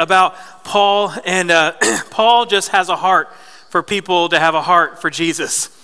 about Paul, and uh, Paul just has a heart for people to have a heart for Jesus.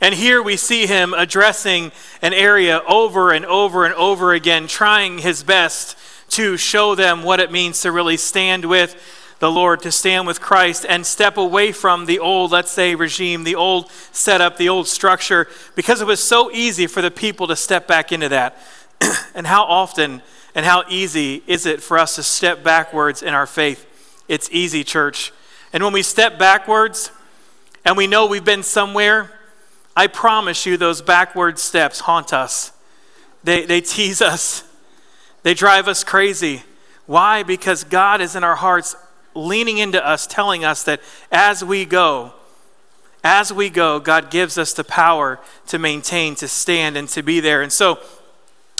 And here we see him addressing an area over and over and over again, trying his best to show them what it means to really stand with the Lord, to stand with Christ and step away from the old, let's say, regime, the old setup, the old structure, because it was so easy for the people to step back into that. and how often and how easy is it for us to step backwards in our faith? It's easy, church. And when we step backwards and we know we've been somewhere, I promise you those backward steps haunt us. They, they tease us, they drive us crazy. Why? Because God is in our hearts, leaning into us, telling us that as we go, as we go, God gives us the power to maintain, to stand, and to be there. And so,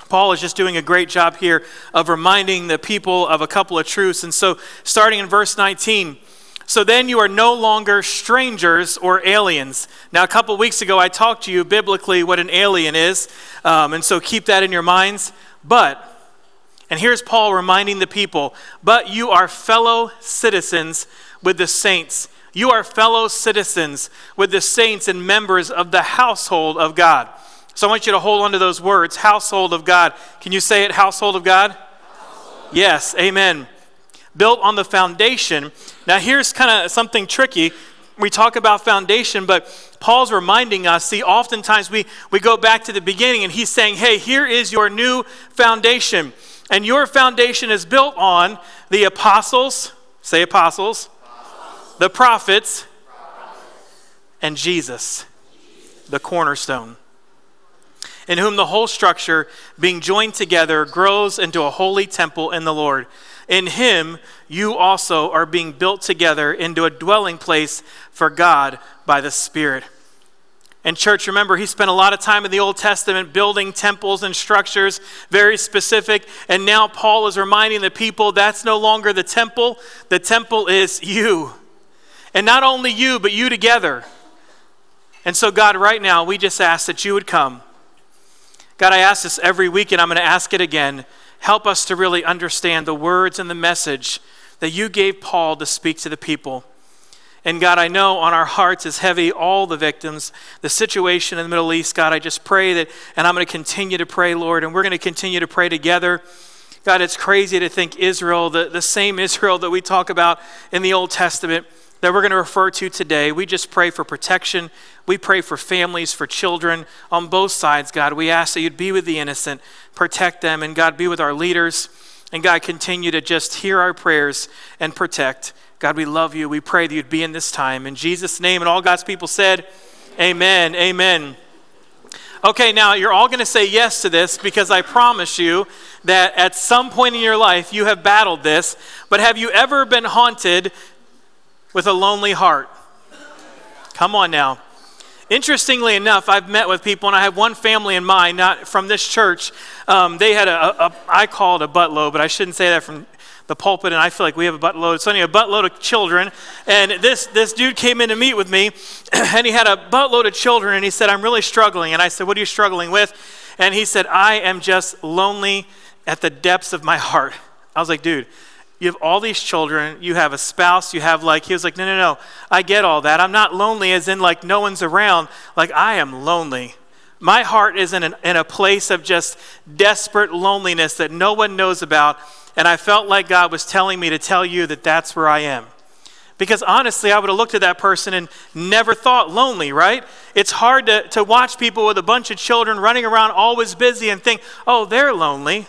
Paul is just doing a great job here of reminding the people of a couple of truths. And so, starting in verse 19, so then you are no longer strangers or aliens. Now, a couple weeks ago, I talked to you biblically what an alien is. Um, and so keep that in your minds. But, and here's Paul reminding the people, but you are fellow citizens with the saints. You are fellow citizens with the saints and members of the household of God. So I want you to hold on to those words household of God. Can you say it, household of God? Household. Yes, amen. Built on the foundation. Now, here's kind of something tricky. We talk about foundation, but Paul's reminding us see, oftentimes we, we go back to the beginning and he's saying, hey, here is your new foundation. And your foundation is built on the apostles, say apostles, apostles. the prophets, prophets, and Jesus, the cornerstone in whom the whole structure, being joined together, grows into a holy temple in the Lord. In him, you also are being built together into a dwelling place for God by the Spirit. And, church, remember, he spent a lot of time in the Old Testament building temples and structures, very specific. And now Paul is reminding the people that's no longer the temple, the temple is you. And not only you, but you together. And so, God, right now, we just ask that you would come God, I ask this every week, and I'm going to ask it again. Help us to really understand the words and the message that you gave Paul to speak to the people. And God, I know on our hearts is heavy all the victims, the situation in the Middle East. God, I just pray that, and I'm going to continue to pray, Lord, and we're going to continue to pray together. God, it's crazy to think Israel, the, the same Israel that we talk about in the Old Testament, that we're going to refer to today. We just pray for protection. We pray for families, for children on both sides, God. We ask that you'd be with the innocent, protect them, and God, be with our leaders. And God, continue to just hear our prayers and protect. God, we love you. We pray that you'd be in this time. In Jesus' name, and all God's people said, Amen. Amen. Okay, now you're all going to say yes to this because I promise you that at some point in your life you have battled this. But have you ever been haunted with a lonely heart. Come on now. Interestingly enough, I've met with people, and I have one family in mind, not from this church. Um, they had a, a, I call it a buttload, but I shouldn't say that from the pulpit, and I feel like we have a buttload. It's only a buttload of children. And this, this dude came in to meet with me, and he had a buttload of children, and he said, I'm really struggling. And I said, What are you struggling with? And he said, I am just lonely at the depths of my heart. I was like, Dude, you have all these children, you have a spouse, you have like, he was like, no, no, no, I get all that. I'm not lonely as in like no one's around. Like, I am lonely. My heart is in, an, in a place of just desperate loneliness that no one knows about. And I felt like God was telling me to tell you that that's where I am. Because honestly, I would have looked at that person and never thought lonely, right? It's hard to, to watch people with a bunch of children running around always busy and think, oh, they're lonely.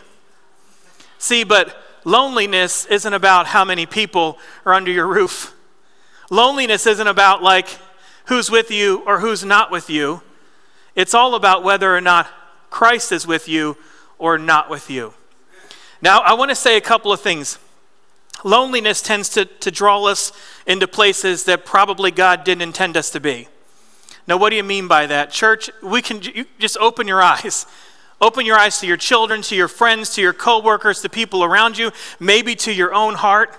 See, but Loneliness isn't about how many people are under your roof. Loneliness isn't about like who's with you or who's not with you. It's all about whether or not Christ is with you or not with you. Now, I want to say a couple of things. Loneliness tends to, to draw us into places that probably God didn't intend us to be. Now, what do you mean by that? Church, we can just open your eyes. Open your eyes to your children, to your friends, to your coworkers, to people around you, maybe to your own heart.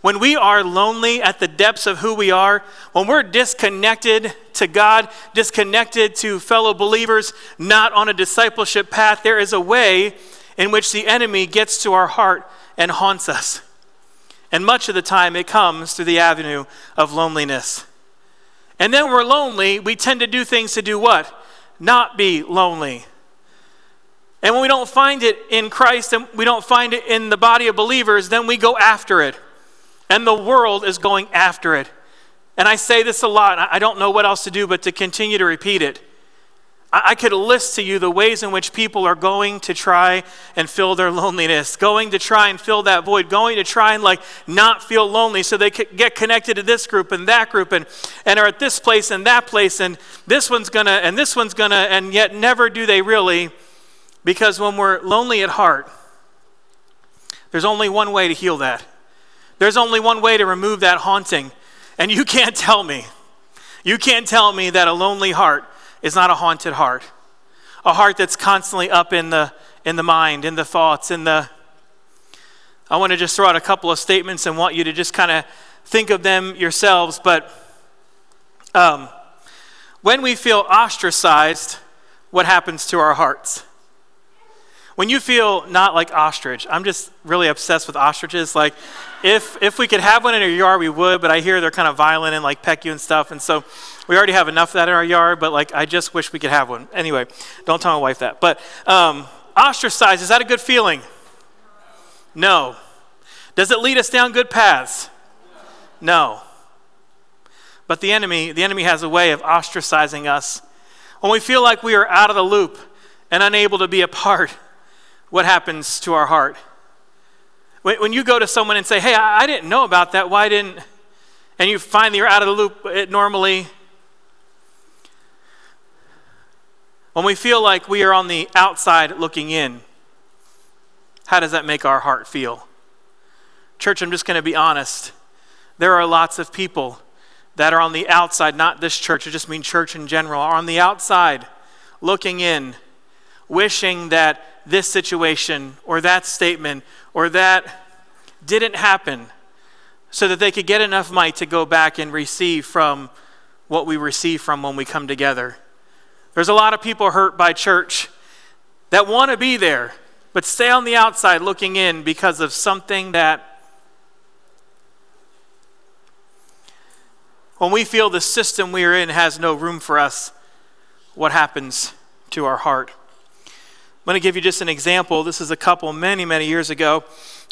When we are lonely at the depths of who we are, when we're disconnected to God, disconnected to fellow believers, not on a discipleship path, there is a way in which the enemy gets to our heart and haunts us. And much of the time, it comes through the avenue of loneliness. And then we're lonely, we tend to do things to do what? Not be lonely. And when we don't find it in Christ and we don't find it in the body of believers, then we go after it. And the world is going after it. And I say this a lot, I don't know what else to do but to continue to repeat it. I could list to you the ways in which people are going to try and fill their loneliness, going to try and fill that void, going to try and like not feel lonely so they get connected to this group and that group and, and are at this place and that place and this one's gonna and this one's gonna and yet never do they really because when we're lonely at heart, there's only one way to heal that. There's only one way to remove that haunting. And you can't tell me, you can't tell me that a lonely heart is not a haunted heart. A heart that's constantly up in the, in the mind, in the thoughts, in the. I want to just throw out a couple of statements and want you to just kind of think of them yourselves. But um, when we feel ostracized, what happens to our hearts? When you feel not like ostrich, I'm just really obsessed with ostriches. Like, if if we could have one in our yard, we would. But I hear they're kind of violent and like peck you and stuff. And so we already have enough of that in our yard. But like, I just wish we could have one. Anyway, don't tell my wife that. But um, ostracized is that a good feeling? No. Does it lead us down good paths? No. But the enemy, the enemy has a way of ostracizing us. When we feel like we are out of the loop and unable to be a part what happens to our heart? When, when you go to someone and say, hey, I, I didn't know about that, why didn't, and you find that you're out of the loop it normally, when we feel like we are on the outside looking in, how does that make our heart feel? Church, I'm just going to be honest. There are lots of people that are on the outside, not this church, I just mean church in general, are on the outside looking in, wishing that this situation or that statement or that didn't happen so that they could get enough might to go back and receive from what we receive from when we come together. There's a lot of people hurt by church that want to be there, but stay on the outside looking in because of something that when we feel the system we are in has no room for us, what happens to our heart? I'm going to give you just an example. This is a couple many, many years ago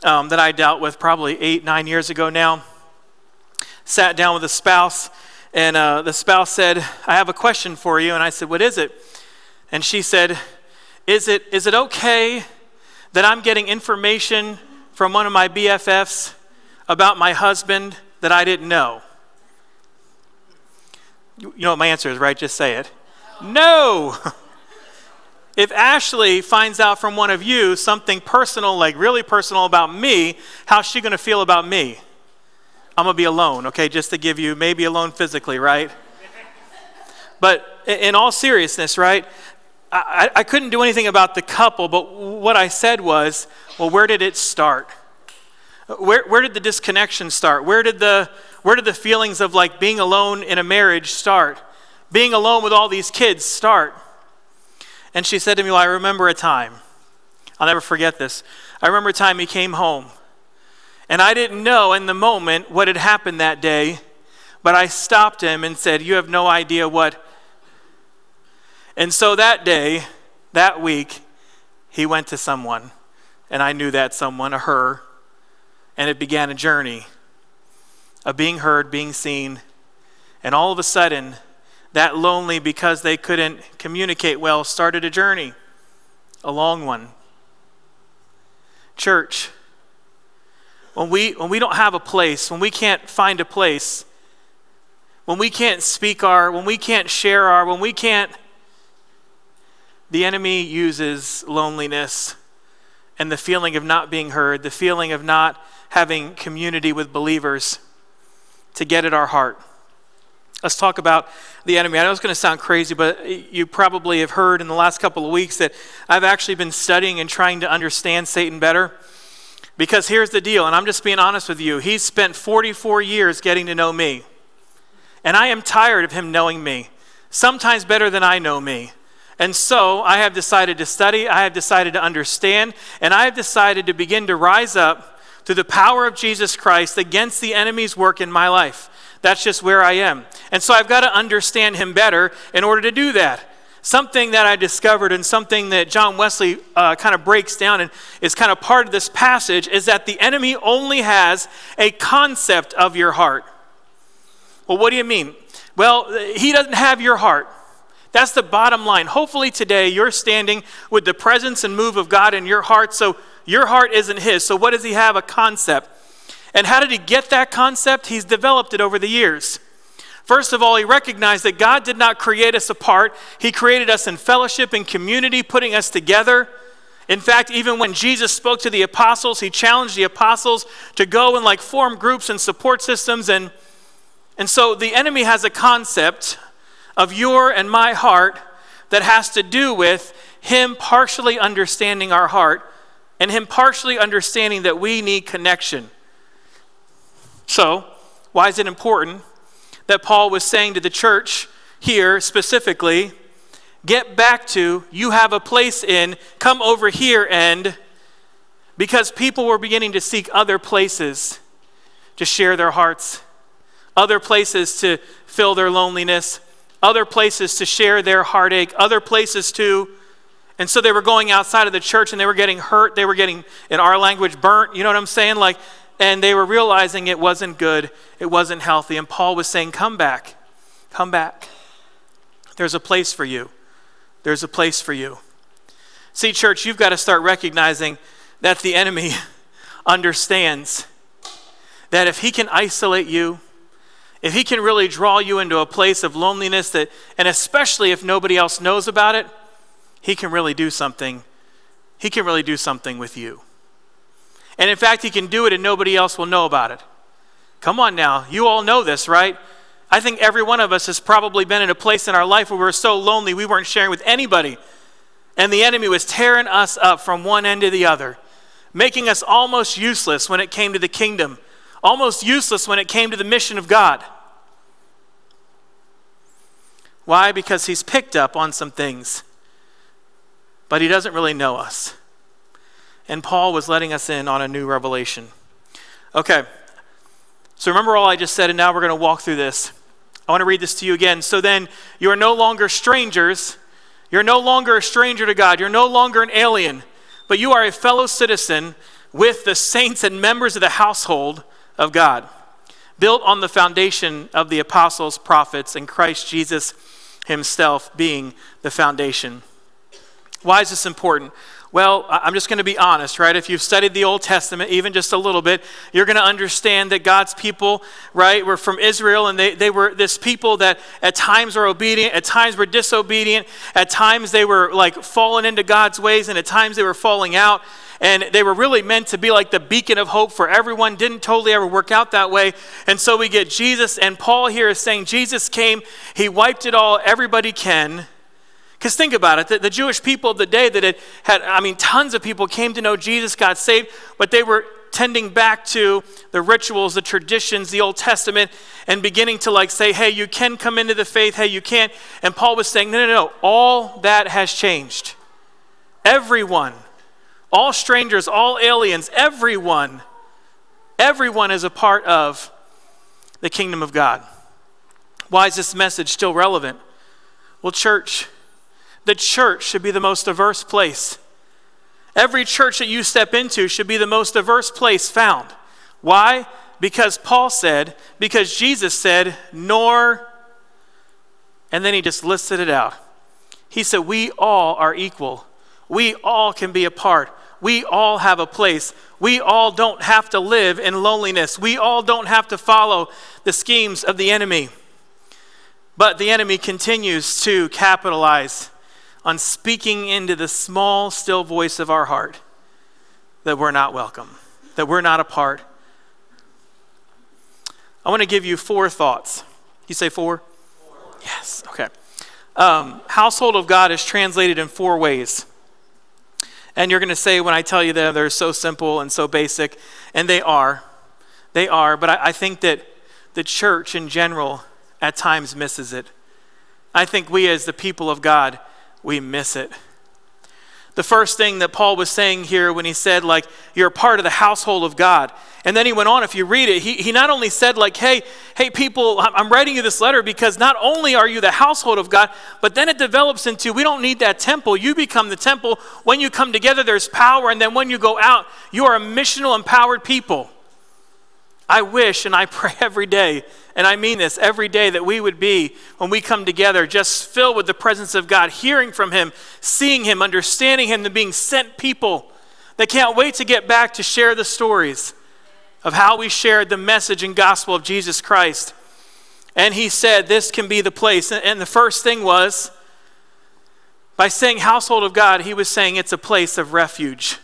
um, that I dealt with, probably eight, nine years ago now. Sat down with a spouse, and uh, the spouse said, I have a question for you. And I said, What is it? And she said, Is it, is it okay that I'm getting information from one of my BFFs about my husband that I didn't know? You know what my answer is, right? Just say it. No! If Ashley finds out from one of you something personal, like really personal about me, how's she going to feel about me? I'm going to be alone, okay, just to give you maybe alone physically, right? But in all seriousness, right? I, I couldn't do anything about the couple, but what I said was, well, where did it start? Where, where did the disconnection start? Where did the, where did the feelings of like being alone in a marriage start? Being alone with all these kids start? And she said to me, Well, I remember a time. I'll never forget this. I remember a time he came home. And I didn't know in the moment what had happened that day, but I stopped him and said, You have no idea what. And so that day, that week, he went to someone. And I knew that someone, a her. And it began a journey of being heard, being seen. And all of a sudden, that lonely because they couldn't communicate well, started a journey, a long one. Church, when we, when we don't have a place, when we can't find a place, when we can't speak our, when we can't share our, when we can't, the enemy uses loneliness and the feeling of not being heard, the feeling of not having community with believers to get at our heart. Let's talk about the enemy. I know it's going to sound crazy, but you probably have heard in the last couple of weeks that I've actually been studying and trying to understand Satan better. Because here's the deal, and I'm just being honest with you. He's spent 44 years getting to know me. And I am tired of him knowing me, sometimes better than I know me. And so I have decided to study, I have decided to understand, and I have decided to begin to rise up through the power of Jesus Christ against the enemy's work in my life. That's just where I am. And so I've got to understand him better in order to do that. Something that I discovered and something that John Wesley uh, kind of breaks down and is kind of part of this passage is that the enemy only has a concept of your heart. Well, what do you mean? Well, he doesn't have your heart. That's the bottom line. Hopefully, today you're standing with the presence and move of God in your heart, so your heart isn't his. So, what does he have? A concept. And how did he get that concept? He's developed it over the years. First of all, he recognized that God did not create us apart, he created us in fellowship and community, putting us together. In fact, even when Jesus spoke to the apostles, he challenged the apostles to go and like form groups and support systems and and so the enemy has a concept of your and my heart that has to do with him partially understanding our heart and him partially understanding that we need connection. So, why is it important that Paul was saying to the church here specifically, get back to, you have a place in, come over here and, because people were beginning to seek other places to share their hearts, other places to fill their loneliness, other places to share their heartache, other places to. And so they were going outside of the church and they were getting hurt. They were getting, in our language, burnt. You know what I'm saying? Like, and they were realizing it wasn't good, it wasn't healthy. And Paul was saying, Come back, come back. There's a place for you. There's a place for you. See, church, you've got to start recognizing that the enemy understands that if he can isolate you, if he can really draw you into a place of loneliness that and especially if nobody else knows about it he can really do something he can really do something with you and in fact he can do it and nobody else will know about it come on now you all know this right i think every one of us has probably been in a place in our life where we were so lonely we weren't sharing with anybody and the enemy was tearing us up from one end to the other making us almost useless when it came to the kingdom almost useless when it came to the mission of God. Why? Because he's picked up on some things, but he doesn't really know us. And Paul was letting us in on a new revelation. Okay, so remember all I just said, and now we're going to walk through this. I want to read this to you again. So then, you are no longer strangers. You're no longer a stranger to God. You're no longer an alien, but you are a fellow citizen with the saints and members of the household of God, built on the foundation of the apostles, prophets, and Christ Jesus himself being the foundation. Why is this important? Well, I'm just going to be honest, right? If you've studied the Old Testament, even just a little bit, you're going to understand that God's people, right, were from Israel and they, they were this people that at times were obedient, at times were disobedient, at times they were like falling into God's ways, and at times they were falling out and they were really meant to be like the beacon of hope for everyone. Didn't totally ever work out that way. And so we get Jesus, and Paul here is saying Jesus came, he wiped it all, everybody can. Because think about it, the, the, Jewish people of the day that had, had, I mean, tons of people came to know Jesus, got saved, but they were tending back to the rituals, the traditions, the Old Testament, and beginning to like say, hey, you can come into the faith, hey, you can't. And Paul was saying, no, no, no, all that has changed. Everyone all strangers, all aliens, everyone, everyone is a part of the kingdom of God. Why is this message still relevant? Well, church, the church should be the most diverse place. Every church that you step into should be the most diverse place found. Why? Because Paul said, because Jesus said, nor, and then he just listed it out. He said, We all are equal. We all can be a part we all have a place. We all don't have to live in loneliness. We all don't have to follow the schemes of the enemy. But the enemy continues to capitalize on speaking into the small, still voice of our heart that we're not welcome, that we're not a part. I want to give you four thoughts. You say four? four. Yes, okay. Um, household of God is translated in four ways. And you're going to say, when I tell you that they're so simple and so basic, and they are, they are, but I, I think that the church in general at times misses it. I think we, as the people of God, we miss it. the first thing that Paul was saying here when he said, like, you're a part of the household of God. And then he went on, if you read it, he, he not only said, like, hey, hey, people, I'm writing you this letter because not only are you the household of God, but then it develops into we don't need that temple. You become the temple. When you come together, there's power. And then when you go out, you are a missional, empowered people. I wish and I pray every day, and I mean this every day, that we would be, when we come together, just filled with the presence of God, hearing from Him, seeing Him, understanding Him, and being sent people that can't wait to get back to share the stories of how we shared the message and gospel of Jesus Christ. And He said, This can be the place. And the first thing was, by saying household of God, He was saying it's a place of refuge.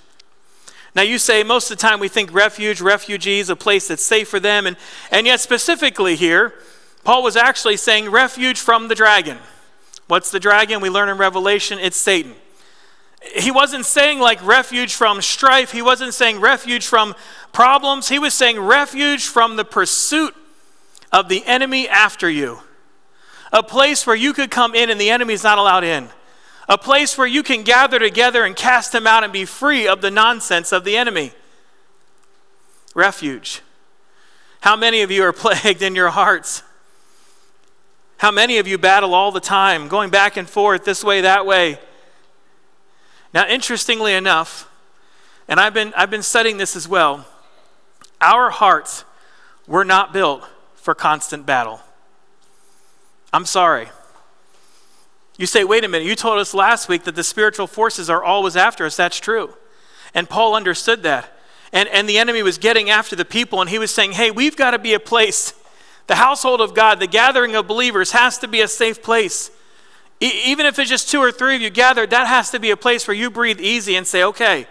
Now, you say most of the time we think refuge, refugees, a place that's safe for them. And, and yet, specifically here, Paul was actually saying refuge from the dragon. What's the dragon? We learn in Revelation it's Satan. He wasn't saying like refuge from strife, he wasn't saying refuge from problems. He was saying refuge from the pursuit of the enemy after you. A place where you could come in and the enemy's not allowed in a place where you can gather together and cast them out and be free of the nonsense of the enemy. Refuge. How many of you are plagued in your hearts? How many of you battle all the time, going back and forth, this way, that way? Now, interestingly enough, and I've been, I've been studying this as well, our hearts were not built for constant battle. I'm sorry. You say, wait a minute, you told us last week that the spiritual forces are always after us. That's true. And Paul understood that. And, and the enemy was getting after the people, and he was saying, hey, we've got to be a place. The household of God, the gathering of believers, has to be a safe place. E- even if it's just two or three of you gathered, that has to be a place where you breathe easy and say, okay,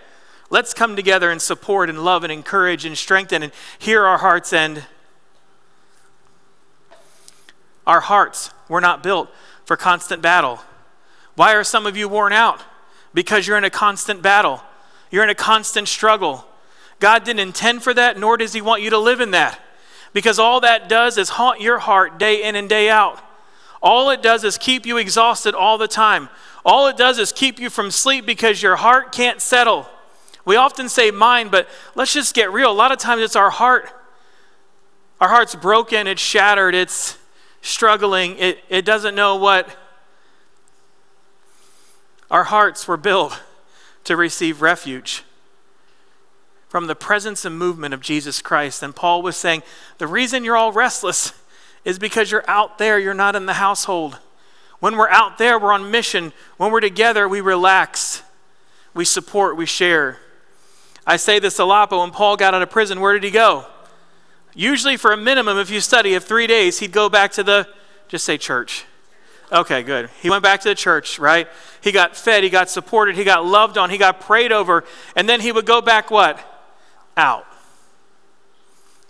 let's come together and support and love and encourage and strengthen and hear our hearts and our hearts were not built for constant battle. Why are some of you worn out? Because you're in a constant battle, you're in a constant struggle. God didn't intend for that, nor does He want you to live in that. Because all that does is haunt your heart day in and day out. All it does is keep you exhausted all the time. All it does is keep you from sleep because your heart can't settle. We often say mind, but let's just get real. A lot of times it's our heart. Our heart's broken, it's shattered, it's struggling, it, it doesn't know what. Our hearts were built to receive refuge from the presence and movement of Jesus Christ. And Paul was saying, the reason you're all restless is because you're out there, you're not in the household. When we're out there, we're on mission. When we're together, we relax, we support, we share. I say this a lot, but when Paul got out of prison, where did he go? Usually, for a minimum, if you study of three days, he'd go back to the, just say church. Okay, good. He went back to the church, right? He got fed, he got supported, he got loved on, he got prayed over, and then he would go back what? Out.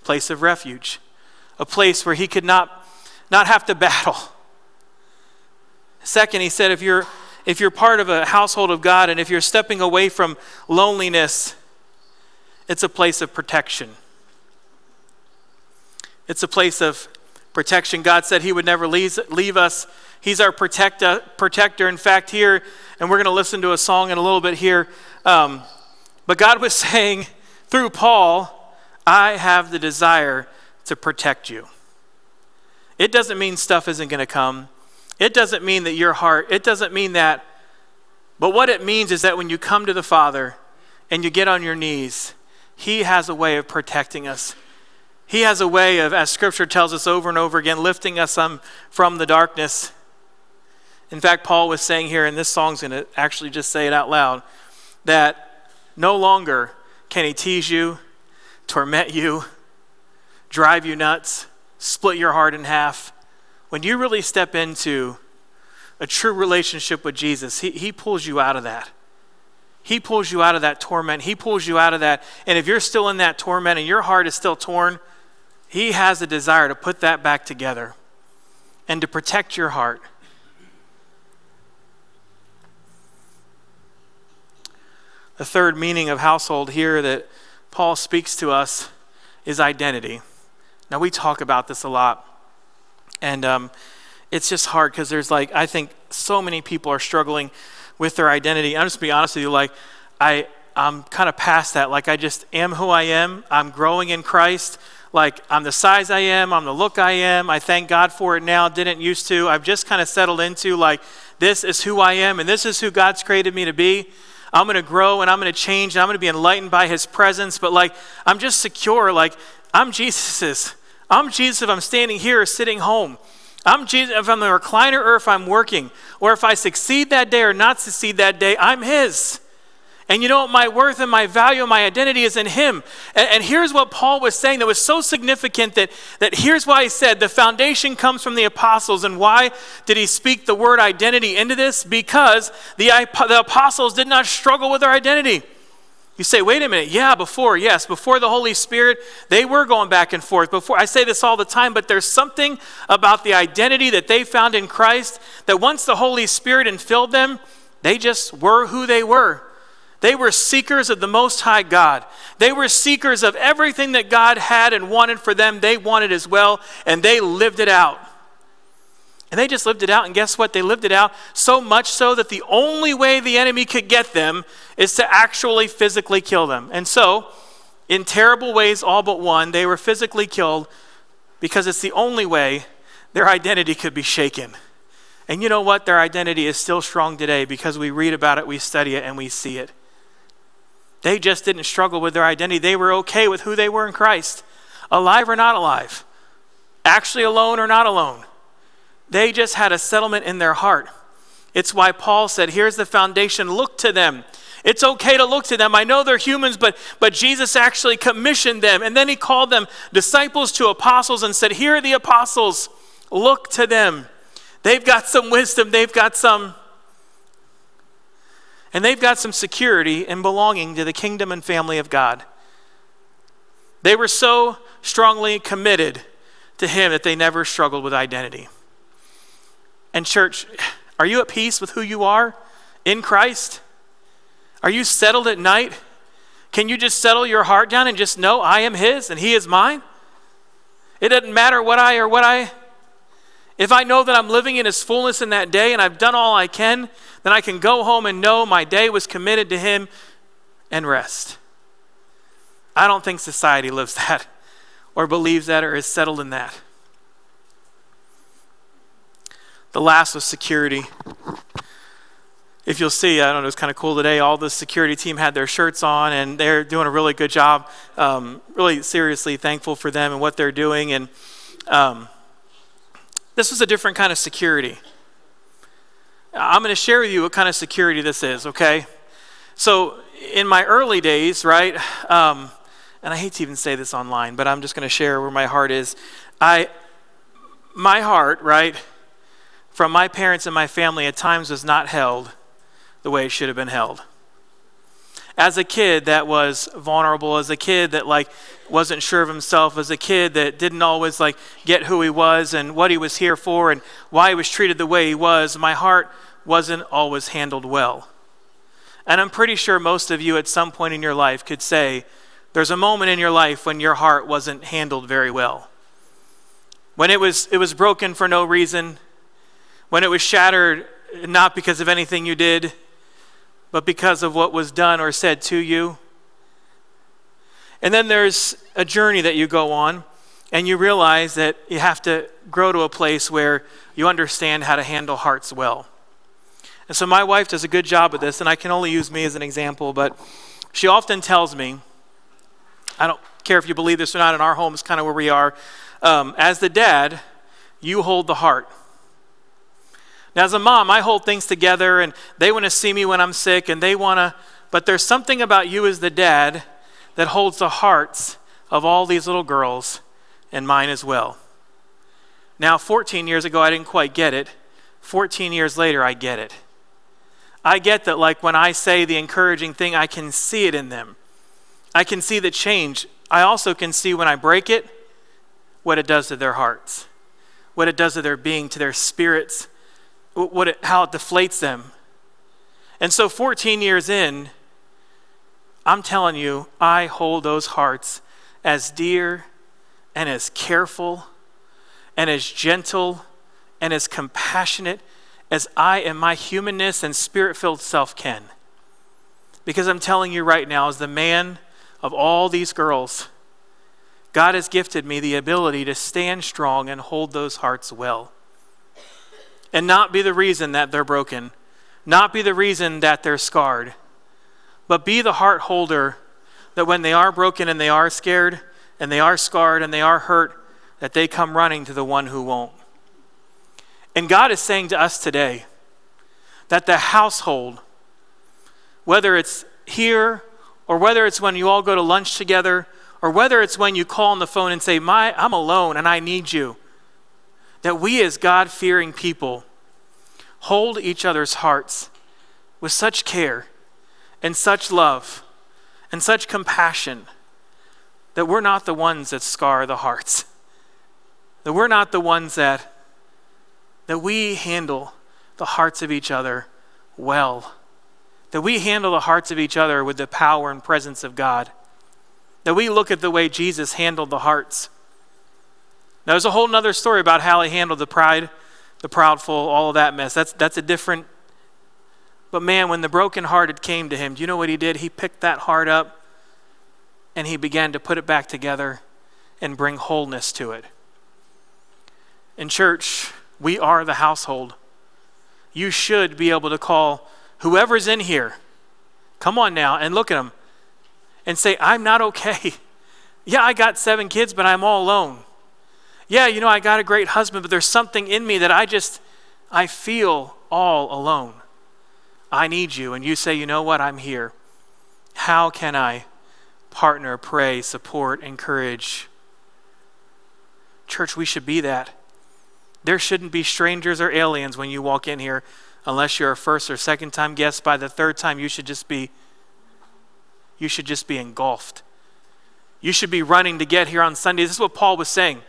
Place of refuge. A place where he could not, not have to battle. Second, he said, if you're if you're part of a household of God and if you're stepping away from loneliness, it's a place of protection. It's a place of protection. God said He would never leave, leave us. He's our protector, protector. In fact, here, and we're going to listen to a song in a little bit here, um, but God was saying through Paul, I have the desire to protect you. It doesn't mean stuff isn't going to come. It doesn't mean that your heart, it doesn't mean that. But what it means is that when you come to the Father and you get on your knees, He has a way of protecting us. He has a way of, as Scripture tells us over and over again, lifting us um, from the darkness. In fact, Paul was saying here, and this song's going to actually just say it out loud, that no longer can he tease you, torment you, drive you nuts, split your heart in half. When you really step into a true relationship with Jesus, he, he pulls you out of that. He pulls you out of that torment. He pulls you out of that. And if you're still in that torment and your heart is still torn, he has a desire to put that back together and to protect your heart. The third meaning of household here that Paul speaks to us is identity. Now, we talk about this a lot, and um, it's just hard because there's like, I think so many people are struggling with their identity. I'm just be honest with you, like I I'm kind of past that. Like I just am who I am. I'm growing in Christ. Like I'm the size I am, I'm the look I am. I thank God for it now. Didn't used to. I've just kind of settled into like this is who I am and this is who God's created me to be. I'm going to grow and I'm going to change and I'm going to be enlightened by his presence, but like I'm just secure like I'm Jesus's. I'm Jesus if I'm standing here or sitting home. I'm Jesus if I'm the recliner or if I'm working, or if I succeed that day or not succeed that day, I'm His. And you know what? My worth and my value and my identity is in Him. And, and, here's what Paul was saying that was so significant that, that here's why he said the foundation comes from the apostles. And why did he speak the word identity into this? Because the, the apostles did not struggle with their identity. You say, wait a minute, yeah, before, yes, before the Holy Spirit, they were going back and forth. Before I say this all the time, but there's something about the identity that they found in Christ that once the Holy Spirit infilled them, they just were who they were. They were seekers of the Most High God. They were seekers of everything that God had and wanted for them, they wanted as well, and they lived it out. And they just lived it out, and guess what? They lived it out so much so that the only way the enemy could get them is to actually physically kill them. And so, in terrible ways, all but one, they were physically killed because it's the only way their identity could be shaken. And you know what? Their identity is still strong today because we read about it, we study it, and we see it. They just didn't struggle with their identity. They were okay with who they were in Christ, alive or not alive, actually alone or not alone. They just had a settlement in their heart. It's why Paul said, Here's the foundation, look to them. It's okay to look to them. I know they're humans, but, but Jesus actually commissioned them. And then he called them disciples to apostles and said, Here are the apostles. Look to them. They've got some wisdom, they've got some. And they've got some security in belonging to the kingdom and family of God. They were so strongly committed to Him that they never struggled with identity. And, church, are you at peace with who you are in Christ? Are you settled at night? Can you just settle your heart down and just know I am His and He is mine? It doesn't matter what I or what I. If I know that I'm living in His fullness in that day and I've done all I can, then I can go home and know my day was committed to Him and rest. I don't think society lives that or believes that or is settled in that. The last was security. If you'll see, I don't know, it's kind of cool today. All the security team had their shirts on, and they're doing a really good job. Um, really, seriously thankful for them and what they're doing. And um, this was a different kind of security. I'm going to share with you what kind of security this is, okay? So, in my early days, right, um, and I hate to even say this online, but I'm just going to share where my heart is. I, my heart, right, from my parents and my family at times was not held the way it should have been held. As a kid that was vulnerable, as a kid that like wasn't sure of himself, as a kid that didn't always like get who he was and what he was here for and why he was treated the way he was, my heart wasn't always handled well. And I'm pretty sure most of you at some point in your life could say, there's a moment in your life when your heart wasn't handled very well. When it was, it was broken for no reason, when it was shattered not because of anything you did, but because of what was done or said to you. And then there's a journey that you go on, and you realize that you have to grow to a place where you understand how to handle hearts well. And so my wife does a good job of this, and I can only use me as an example, but she often tells me, I don't care if you believe this or not, in our home is kind of where we are. Um, as the dad, you hold the heart. Now, as a mom, I hold things together and they want to see me when I'm sick and they want to, but there's something about you as the dad that holds the hearts of all these little girls and mine as well. Now, 14 years ago, I didn't quite get it. 14 years later, I get it. I get that, like, when I say the encouraging thing, I can see it in them. I can see the change. I also can see when I break it, what it does to their hearts, what it does to their being, to their spirits, what it, how it deflates them. And so, 14 years in, I'm telling you, I hold those hearts as dear and as careful and as gentle and as compassionate as I and my humanness and spirit filled self can. Because I'm telling you right now, as the man of all these girls, God has gifted me the ability to stand strong and hold those hearts well. And not be the reason that they're broken, not be the reason that they're scarred, but be the heart holder that when they are broken and they are scared and they are scarred and they are hurt, that they come running to the one who won't. And God is saying to us today that the household, whether it's here or whether it's when you all go to lunch together or whether it's when you call on the phone and say, My, I'm alone and I need you, that we as God fearing people hold each other's hearts with such care and such love and such compassion that we're not the ones that scar the hearts, that we're not the ones that that we handle the hearts of each other well, that we handle the hearts of each other with the power and presence of God, that we look at the way Jesus handled the hearts. Now, there's a whole other story about how he handled the pride, the proudful, all of that mess. That's, that's a different. But man, when the brokenhearted came to him, do you know what he did? He picked that heart up and he began to put it back together and bring wholeness to it. In church, we are the household. You should be able to call whoever's in here, come on now, and look at them and say, I'm not okay. Yeah, I got seven kids, but I'm all alone. Yeah, you know, I got a great husband, but there's something in me that I just, I feel all alone. I need you. And you say, you know what? I'm here. How can I partner, pray, support, encourage? Church, we should be that. There shouldn't be strangers or aliens when you walk in here unless you're a first or second time guest. By the third time, you should just be you should just be engulfed. You should be running to get here on Sunday. This is what Paul was saying.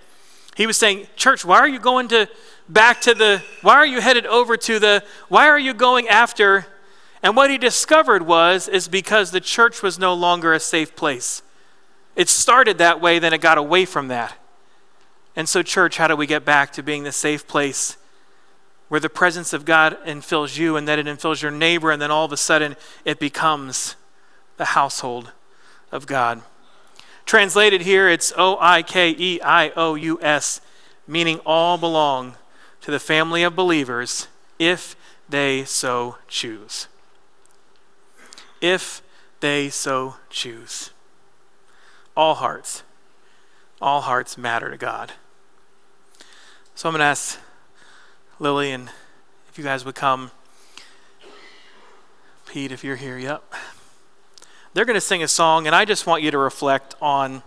He was saying, "Church, why are you going to back to the why are you headed over to the why are you going after?" And what he discovered was is because the church was no longer a safe place. It started that way, then it got away from that. And so, church, how do we get back to being the safe place where the presence of God infills you and then it infills your neighbor, and then all of a sudden it becomes the household of God? Translated here, it's O I K E I O U S, meaning all belong to the family of believers if they so choose. If they so choose. All hearts, all hearts matter to God. So I'm going to ask Lily and if you guys would come. Pete, if you're here, yep. They're going to sing a song, and I just want you to reflect on,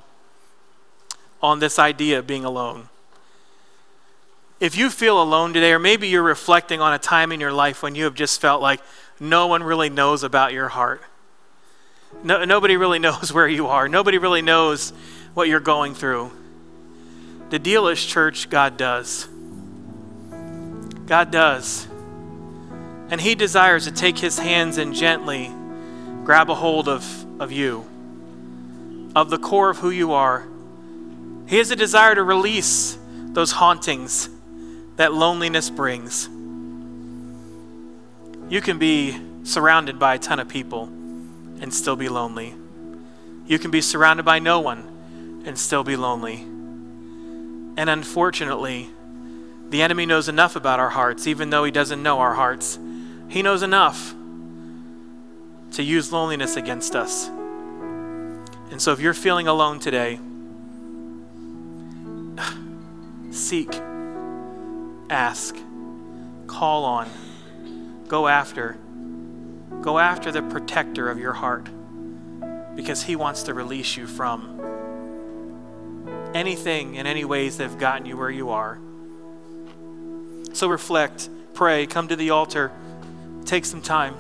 on this idea of being alone. If you feel alone today, or maybe you're reflecting on a time in your life when you have just felt like no one really knows about your heart. No, nobody really knows where you are. Nobody really knows what you're going through. The deal is, church, God does. God does. And He desires to take His hands and gently grab a hold of, of you, of the core of who you are. He has a desire to release those hauntings that loneliness brings. You can be surrounded by a ton of people and still be lonely. You can be surrounded by no one and still be lonely. And unfortunately, the enemy knows enough about our hearts, even though he doesn't know our hearts. He knows enough to use loneliness against us. And so if you're feeling alone today, seek, ask, call on, go after. Go after the protector of your heart because he wants to release you from anything in any ways that have gotten you where you are. So reflect, pray, come to the altar, take some time.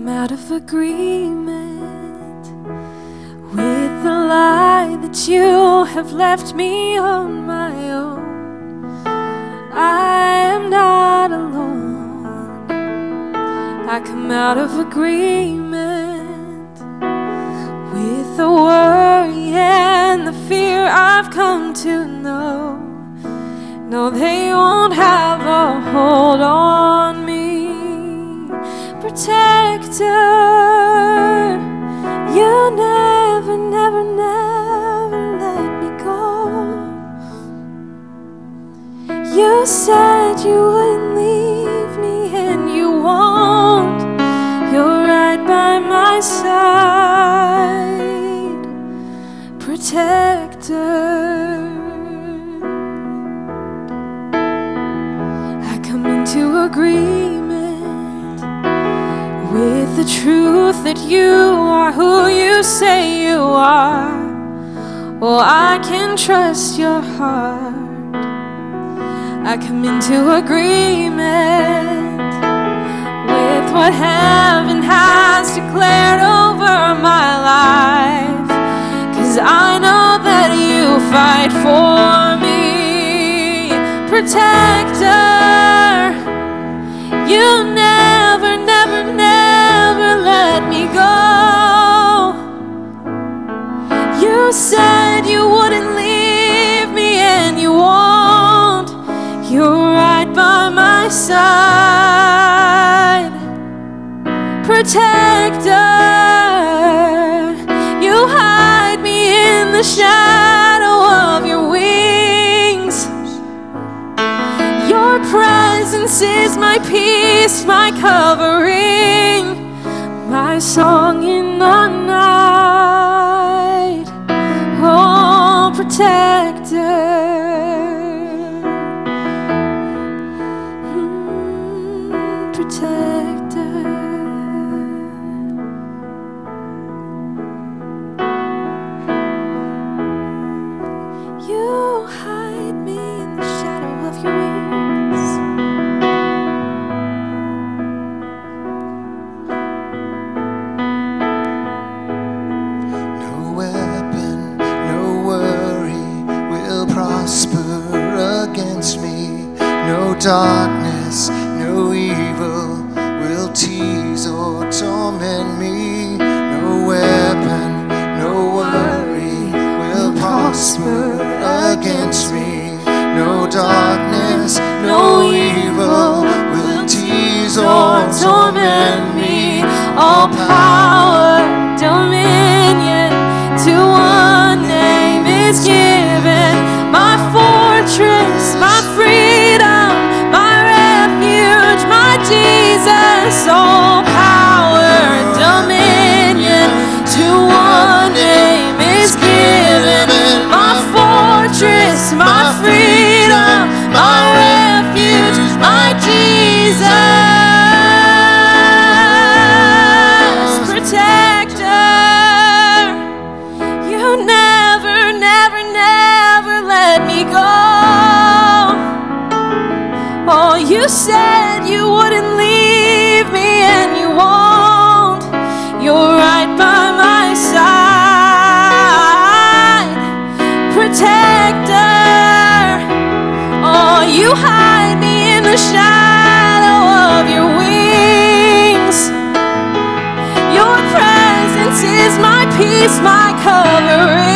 I come out of agreement with the lie that you have left me on my own. I am not alone. I come out of agreement with the worry and the fear I've come to know. No, they won't have a hold on. Protector, you never, never, never let me go. You said you wouldn't leave me, and you won't. You're right by my side, protector. I come into agreement the truth that you are who you say you are. Well, I can trust your heart. I come into agreement with what heaven has declared over my life. Cause I know that you fight for me, protector. You side, protector. You hide me in the shadow of your wings. Your presence is my peace, my covering, my song in the night. No Jesus. All power, dominion to one name is given. My fortress, my freedom, my refuge, my Jesus. Protector, you never, never, never let me go. Oh, you said peace, my covering,